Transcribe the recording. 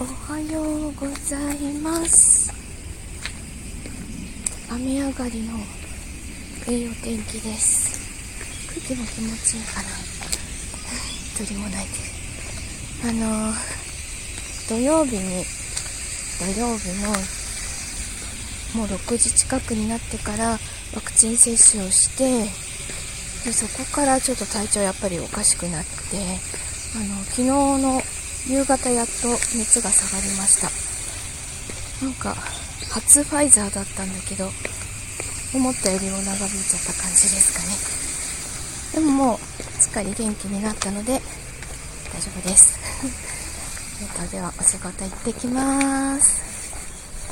おはようございます。雨上がりのいいお天気です。空気も気持ちいいかな。鳥も鳴いてる。あの土曜日に土曜日のもう6時近くになってからワクチン接種をしてでそこからちょっと体調やっぱりおかしくなってあの昨日の夕方やっと熱が下がりました。なんか初ファイザーだったんだけど思ったよりも長引いちゃった感じですかね。でももうしっかり元気になったので大丈夫です。えっとではお仕事行ってきます。